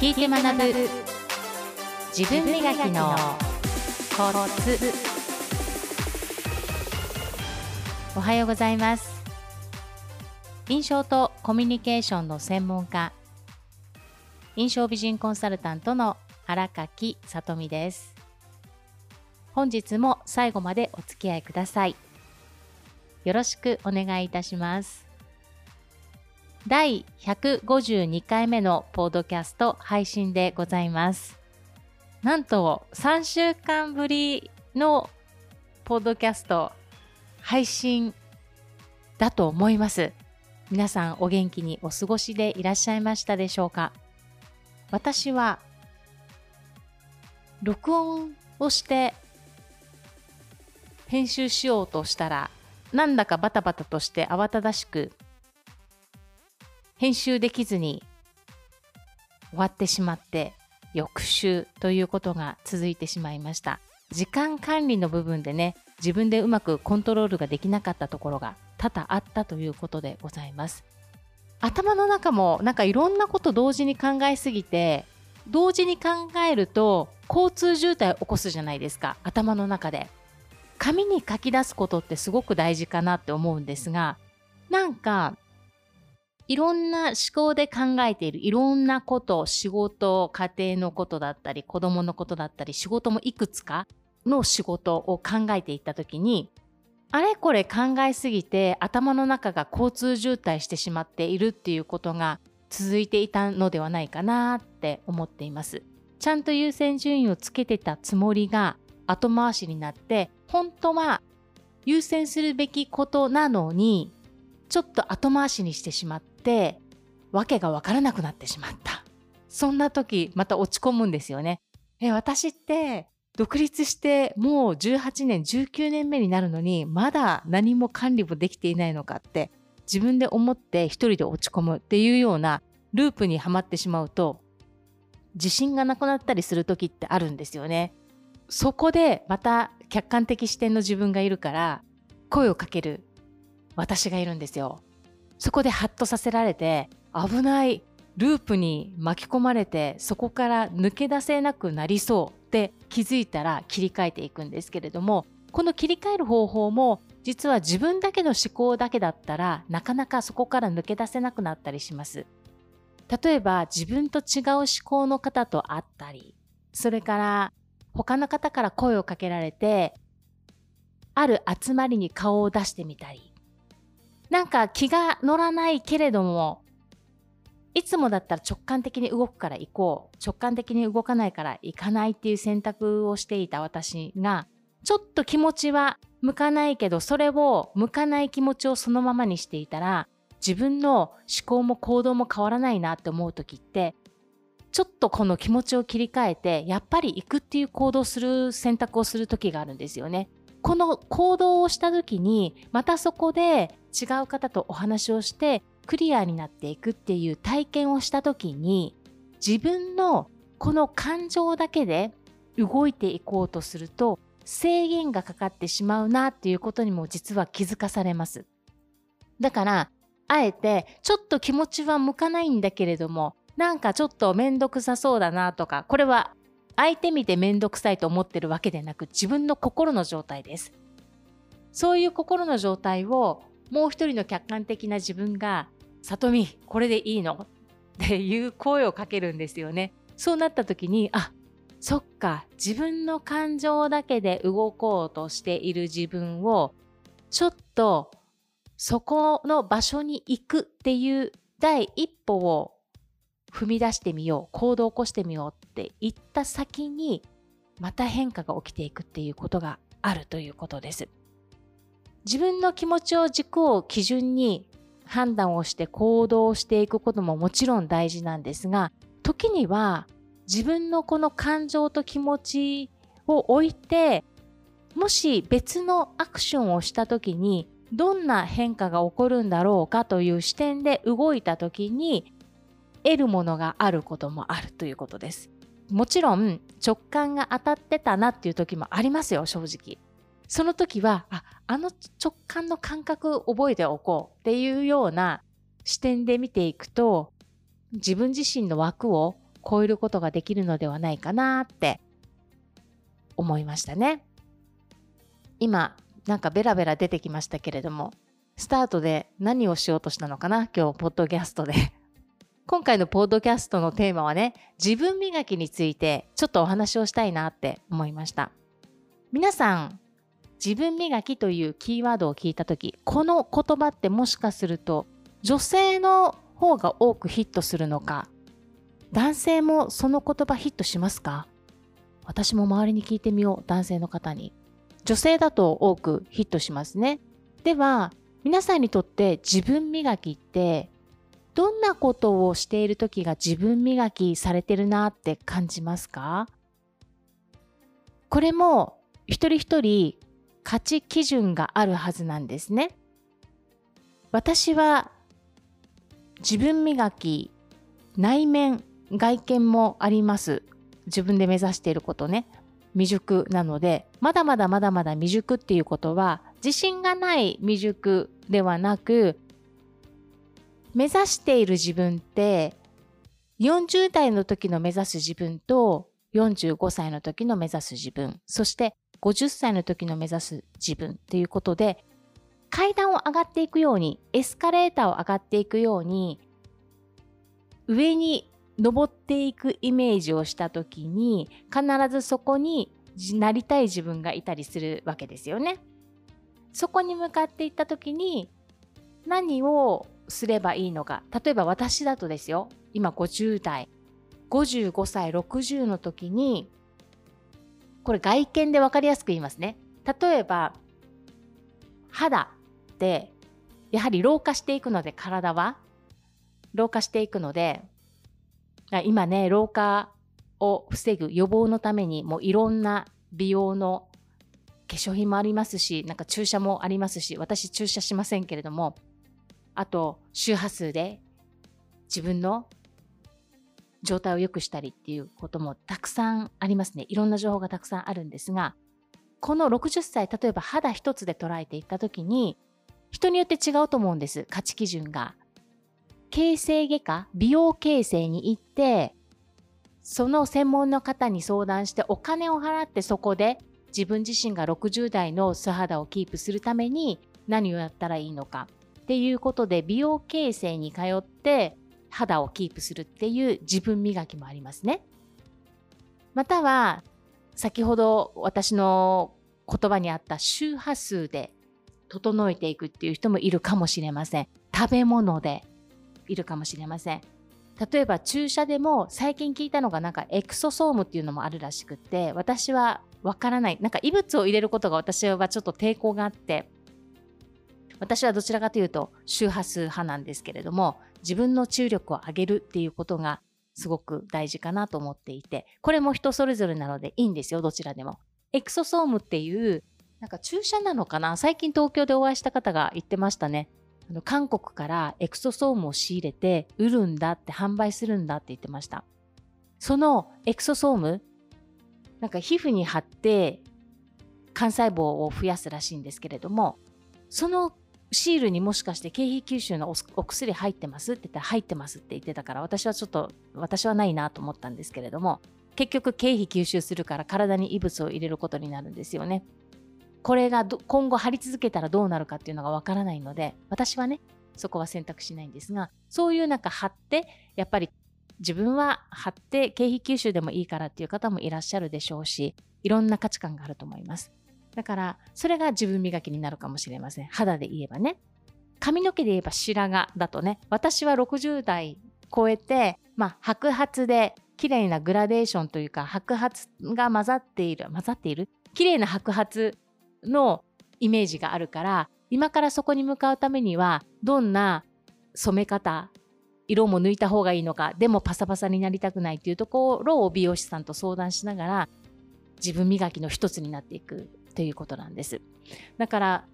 聞いて学ぶ。自分磨きのコツ。おはようございます。印象とコミュニケーションの専門家。印象美人コンサルタントの荒垣さとみです。本日も最後までお付き合いください。よろしくお願いいたします。第152回目のポードキャスト配信でございます。なんと3週間ぶりのポードキャスト配信だと思います。皆さんお元気にお過ごしでいらっしゃいましたでしょうか？私は録音をして編集しようとしたらなんだかバタバタとして慌ただしく編集できずに終わってしまって翌週ということが続いてしまいました。時間管理の部分でね自分でうまくコントロールができなかったところが多々あったということでございます。頭の中もなんかいろんなこと同時に考えすぎて同時に考えると交通渋滞を起こすじゃないですか頭の中で。紙に書き出すことってすごく大事かなって思うんですがなんかいろんな思考で考えているいろんなこと、仕事、家庭のことだったり、子供のことだったり、仕事もいくつかの仕事を考えていったときに、あれこれ考えすぎて頭の中が交通渋滞してしまっているっていうことが続いていたのではないかなって思っています。ちゃんと優先順位をつけてたつもりが後回しになって、本当は優先するべきことなのに、ちょっと後回しにしてしまって、って訳がわからなくなってしまった。そんな時また落ち込むんですよね。え、私って独立してもう18年、19年目になるのにまだ何も管理もできていないのかって自分で思って一人で落ち込むっていうようなループにはまってしまうと自信がなくなったりする時ってあるんですよね。そこでまた客観的視点の自分がいるから声をかける私がいるんですよ。そこでハッとさせられて危ないループに巻き込まれてそこから抜け出せなくなりそうって気づいたら切り替えていくんですけれどもこの切り替える方法も実は自分だけの思考だけだったらなかなかそこから抜け出せなくなったりします。例えば自分と違う思考の方と会ったりそれから他の方から声をかけられてある集まりに顔を出してみたりなんか気が乗らないけれども、いつもだったら直感的に動くから行こう。直感的に動かないから行かないっていう選択をしていた私が、ちょっと気持ちは向かないけど、それを向かない気持ちをそのままにしていたら、自分の思考も行動も変わらないなって思う時って、ちょっとこの気持ちを切り替えて、やっぱり行くっていう行動する選択をする時があるんですよね。この行動をした時にまたそこで違う方とお話をしてクリアになっていくっていう体験をした時に自分のこの感情だけで動いていこうとすると制限がかかってしまうなっていうことにも実は気づかされます。だからあえてちょっと気持ちは向かないんだけれどもなんかちょっとめんどくさそうだなとかこれは相手見てめんどくさいと思ってるわけでなく自分の心の状態です。そういう心の状態をもう一人の客観的な自分が「里見これでいいの?」っていう声をかけるんですよね。そうなった時にあそっか自分の感情だけで動こうとしている自分をちょっとそこの場所に行くっていう第一歩を踏み出してみよう行動を起こしてみようって言った先にまた変化が起きていくっていうことがあるということです。自分の気持ちを軸を基準に判断をして行動していくことももちろん大事なんですが時には自分のこの感情と気持ちを置いてもし別のアクションをした時にどんな変化が起こるんだろうかという視点で動いた時に得るものがあることもあるということです。もちろん直感が当たってたなっていう時もありますよ、正直。その時は、あ、あの直感の感覚を覚えておこうっていうような視点で見ていくと、自分自身の枠を超えることができるのではないかなって思いましたね。今なんかベラベラ出てきましたけれどもスタートで何をしようとしたのかな？今日ポッドキャストで。今回のポッドキャストのテーマはね自分磨きについてちょっとお話をしたいなって思いました。皆さん自分磨きというキーワードを聞いた時この言葉ってもしかすると女性の方が多くヒットするのか男性もその言葉ヒットしますか？私も周りに聞いてみよう男性の方に。女性だと多くヒットしますね。では皆さんにとって自分磨きってどんなことをしている時が自分磨きされてるなって感じますか？これも一人一人価値基準があるはずなんですね。私は自分磨き内面外見もあります。自分で目指していることね。未熟なのでまだまだまだまだ未熟っていうことは自信がない未熟ではなく目指している自分って40代の時の目指す自分と45歳の時の目指す自分。そして50歳の時の目指す自分っていうことで階段を上がっていくようにエスカレーターを上がっていくように上に登っていくイメージをした時に必ずそこになりたい自分がいたりするわけですよね。そこに向かっていった時に何をすればいいのか。例えば私だとですよ。今50代。55歳60の時にこれ外見で分かりやすく言いますね。例えば肌ってやはり老化していくので体は老化していくので今ね老化を防ぐ予防のためにもういろんな美容の化粧品もありますしなんか注射もありますし私注射しませんけれどもあと周波数で自分の状態を良くしたりっていうこともたくさんありますね。いろんな情報がたくさんあるんですが、この60歳、例えば肌一つで捉えていった時に、人によって違うと思うんです、価値基準が。形成外科、美容形成に行って、その専門の方に相談してお金を払ってそこで自分自身が60代の素肌をキープするために何をやったらいいのかっていうことで美容形成に通って肌をキープするっていう自分磨きもありますね。または先ほど私の言葉にあった周波数で整えていくっていう人もいるかもしれません。食べ物でいるかもしれません。例えば注射でも最近聞いたのがなんかエクソソームっていうのもあるらしくって私はわからないなんか異物を入れることが私はちょっと抵抗があって私はどちらかというと周波数派なんですけれども自分の注力を上げるっていうことがすごく大事かなと思っていてこれも人それぞれなのでいいんですよどちらでも。エクソソームっていうなんか注射なのかな？最近東京でお会いした方が言ってましたね。あの韓国からエクソソームを仕入れて売るんだって販売するんだって言ってました。そのエクソソームなんか皮膚に貼って幹細胞を増やすらしいんですけれどもそのシールにもしかして経費吸収のお薬入ってますって言ったら入ってますって言ってたから私はちょっと私はないなと思ったんですけれども結局経費吸収するから体に異物を入れることになるんですよね。これが今後貼り続けたらどうなるかっていうのがわからないので私はねそこは選択しないんですがそういうなんか貼ってやっぱり自分は貼って経費吸収でもいいからっていう方もいらっしゃるでしょうしいろんな価値観があると思います。だから、それが自分磨きになるかもしれません。肌で言えばね。髪の毛で言えば白髪だとね、私は60代超えて、まあ、白髪で綺麗なグラデーションというか、白髪が混ざっている、混ざっている？綺麗な白髪のイメージがあるから、今からそこに向かうためには、どんな染め方、色も抜いた方がいいのか、でもパサパサになりたくないっていうところを美容師さんと相談しながら、自分磨きの一つになっていくということなんです。だから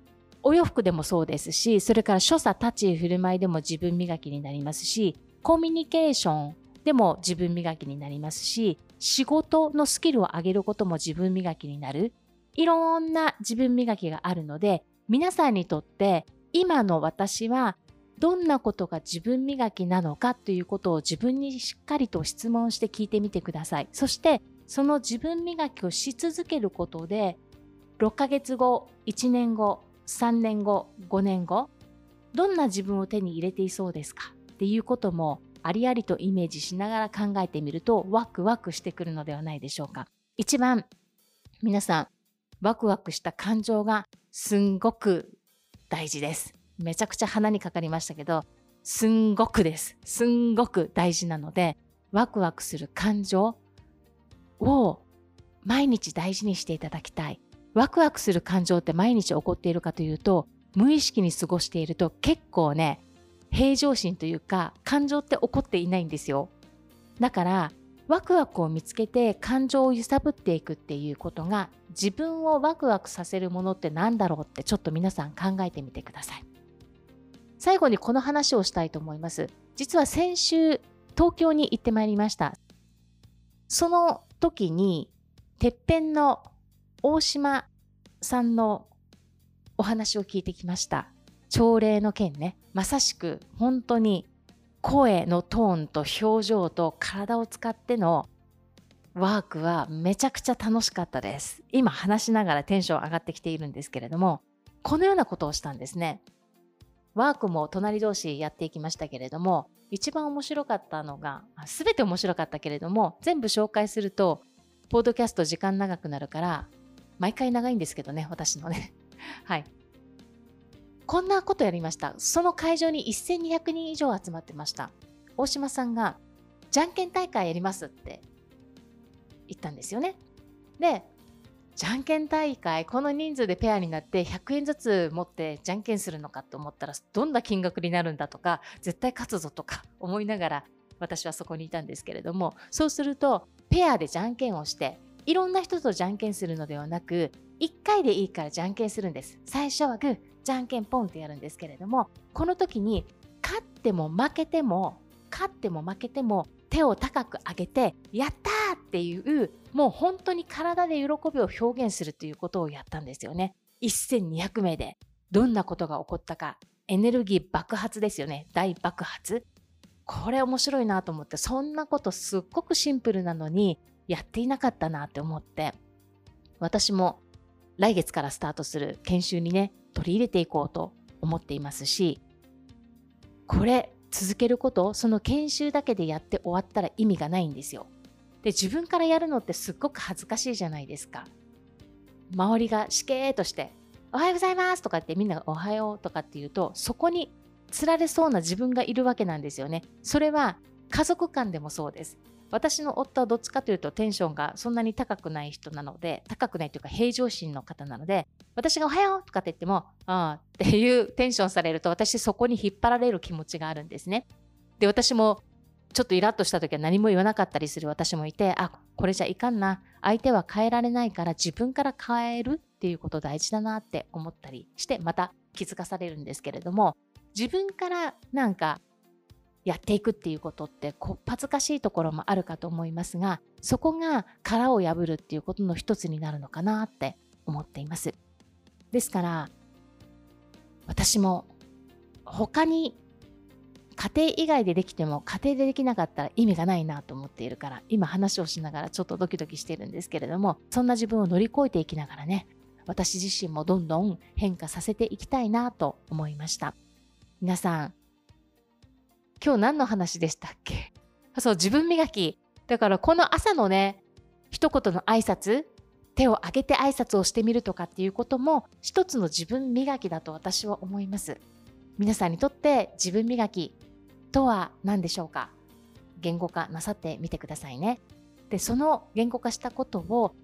お洋服でもそうですし、それから所作、立ち居、振る舞いでも自分磨きになりますし、コミュニケーションでも自分磨きになりますし、仕事のスキルを上げることも自分磨きになる。いろんな自分磨きがあるので、皆さんにとって今の私はどんなことが自分磨きなのかということを自分にしっかりと質問して聞いてみてください。そしてその自分磨きをし続けることで6ヶ月後、1年後、3年後、5年後、どんな自分を手に入れていそうですか？っていうこともありありとイメージしながら考えてみるとワクワクしてくるのではないでしょうか。一番皆さんワクワクした感情がすんごく大事です。めちゃくちゃ鼻にかかりましたけど、すんごくです。すんごく大事なので、ワクワクする感情を毎日大事にしていただきたい。ワクワクする感情って毎日起こっているかというと、無意識に過ごしていると結構ね、平常心というか感情って起こっていないんですよ。だからワクワクを見つけて感情を揺さぶっていくっていうことが自分をワクワクさせるものって何だろうってちょっと皆さん考えてみてください。最後にこの話をしたいと思います。実は先週東京に行ってまいりました。その時にてっぺんの大島さんのお話を聞いてきました。朝礼の件ね。まさしく本当に声のトーンと表情と体を使ってのワークはめちゃくちゃ楽しかったです。今話しながらテンション上がってきているんですけれども、このようなことをしたんですね。ワークも隣同士やっていきましたけれども、一番面白かったのが、すべて面白かったけれども、全部紹介すると、ポッドキャスト時間長くなるから、毎回長いんですけどね、私のね。はい。こんなことやりました。その会場に1200人以上集まってました。大島さんが、じゃんけん大会やりますって言ったんですよね。で、じゃんけん大会、この人数でペアになって100円ずつ持ってじゃんけんするのかと思ったら、どんな金額になるんだとか、絶対勝つぞとか思いながら、私はそこにいたんですけれども、そうすると、ペアでじゃんけんをして、いろんな人とじゃんけんするのではなく、1回でいいからじゃんけんするんです。最初はグー、じゃんけんポンってやるんですけれどもこの時に勝っても負けても勝っても負けても手を高く上げてやったーっていうもう本当に体で喜びを表現するということをやったんですよね。1200名でどんなことが起こったかエネルギー爆発ですよね大爆発これ面白いなと思ってそんなことすっごくシンプルなのにやっていなかったなって思って私も来月からスタートする研修にね取り入れていこうと思っていますしこれ続けることその研修だけでやって終わったら意味がないんですよ。で自分からやるのってすっごく恥ずかしいじゃないですか。周りがしけーとして「おはようございます」とかってみんなが「おはよう」とかって言うとそこにつられそうな自分がいるわけなんですよね。それは家族間でもそうです。私の夫はどっちかというとテンションがそんなに高くない人なので、高くないというか平常心の方なので、私がおはようとかって言っても、ああっていうテンションされると私そこに引っ張られる気持ちがあるんですね。で、私もちょっとイラッとした時は何も言わなかったりする私もいて、あ、これじゃいかんな。相手は変えられないから自分から変えるっていうこと大事だなって思ったりして、また気づかされるんですけれども、自分からなんかやっていくっていうことってこっぱずかしいところもあるかと思いますがそこが殻を破るっていうことの一つになるのかなって思っています。ですから私も他に家庭以外でできても家庭でできなかったら意味がないなと思っているから今話をしながらちょっとドキドキしてるんですけれどもそんな自分を乗り越えていきながらね私自身もどんどん変化させていきたいなと思いました。皆さん今日何の話でしたっけ？そう、自分磨き。だからこの朝のね、一言の挨拶、手を挙げて挨拶をしてみるとかっていうことも一つの自分磨きだと私は思います。皆さんにとって自分磨きとは何でしょうか？言語化なさってみてくださいね。で、その言語化したことを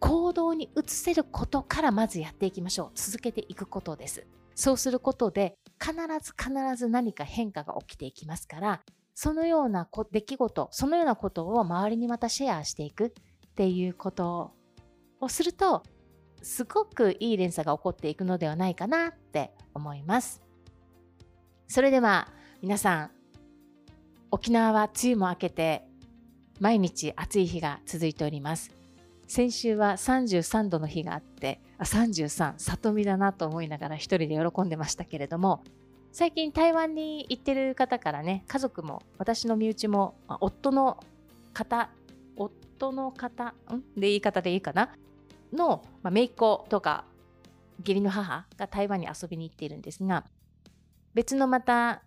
行動に移せることからまずやっていきましょう。続けていくことです。そうすることで必ず必ず何か変化が起きていきますからそのような出来事そのようなことを周りにまたシェアしていくっていうことをするとすごくいい連鎖が起こっていくのではないかなって思います。それでは皆さん沖縄は梅雨も明けて毎日暑い日が続いております。先週は33度の日があってあ33里見だなと思いながら一人で喜んでましたけれども最近台湾に行ってる方からね家族も私の身内も、夫の方夫の方ん？で言い方でいいかな？の、まあ、姪っ子とか義理の母が台湾に遊びに行っているんですが別のまた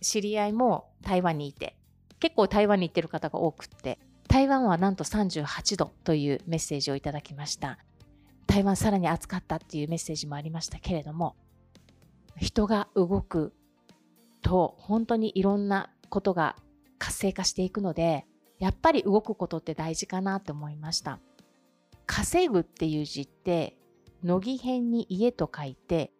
知り合いも台湾にいて結構台湾に行ってる方が多くって。台湾はなんと38度というメッセージをいただきました。台湾さらに暑かったっていうメッセージもありましたけれども人が動くと本当にいろんなことが活性化していくのでやっぱり動くことって大事かなと思いました。稼ぐっていう字って乃木編に家と書いて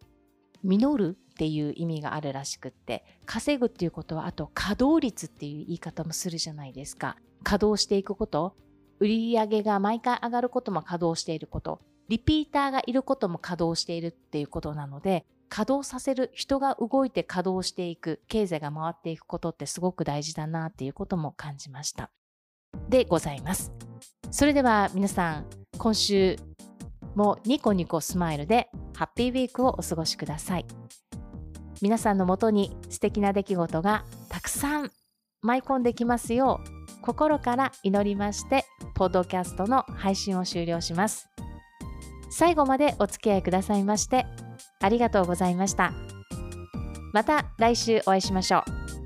実るっていう意味があるらしくって稼ぐっていうことはあと稼働率っていう言い方もするじゃないですか。稼働していくこと売上が毎回上がることも稼働していることリピーターがいることも稼働しているっていうことなので稼働させる人が動いて稼働していく経済が回っていくことってすごく大事だなっていうことも感じました。でございます。それでは皆さん今週もニコニコスマイルでハッピーウィークをお過ごしください。皆さんのもとに素敵な出来事がたくさん舞い込んできますよう心から祈りましてポッドキャストの配信を終了します。最後までお付き合いくださいましてありがとうございました。また来週お会いしましょう。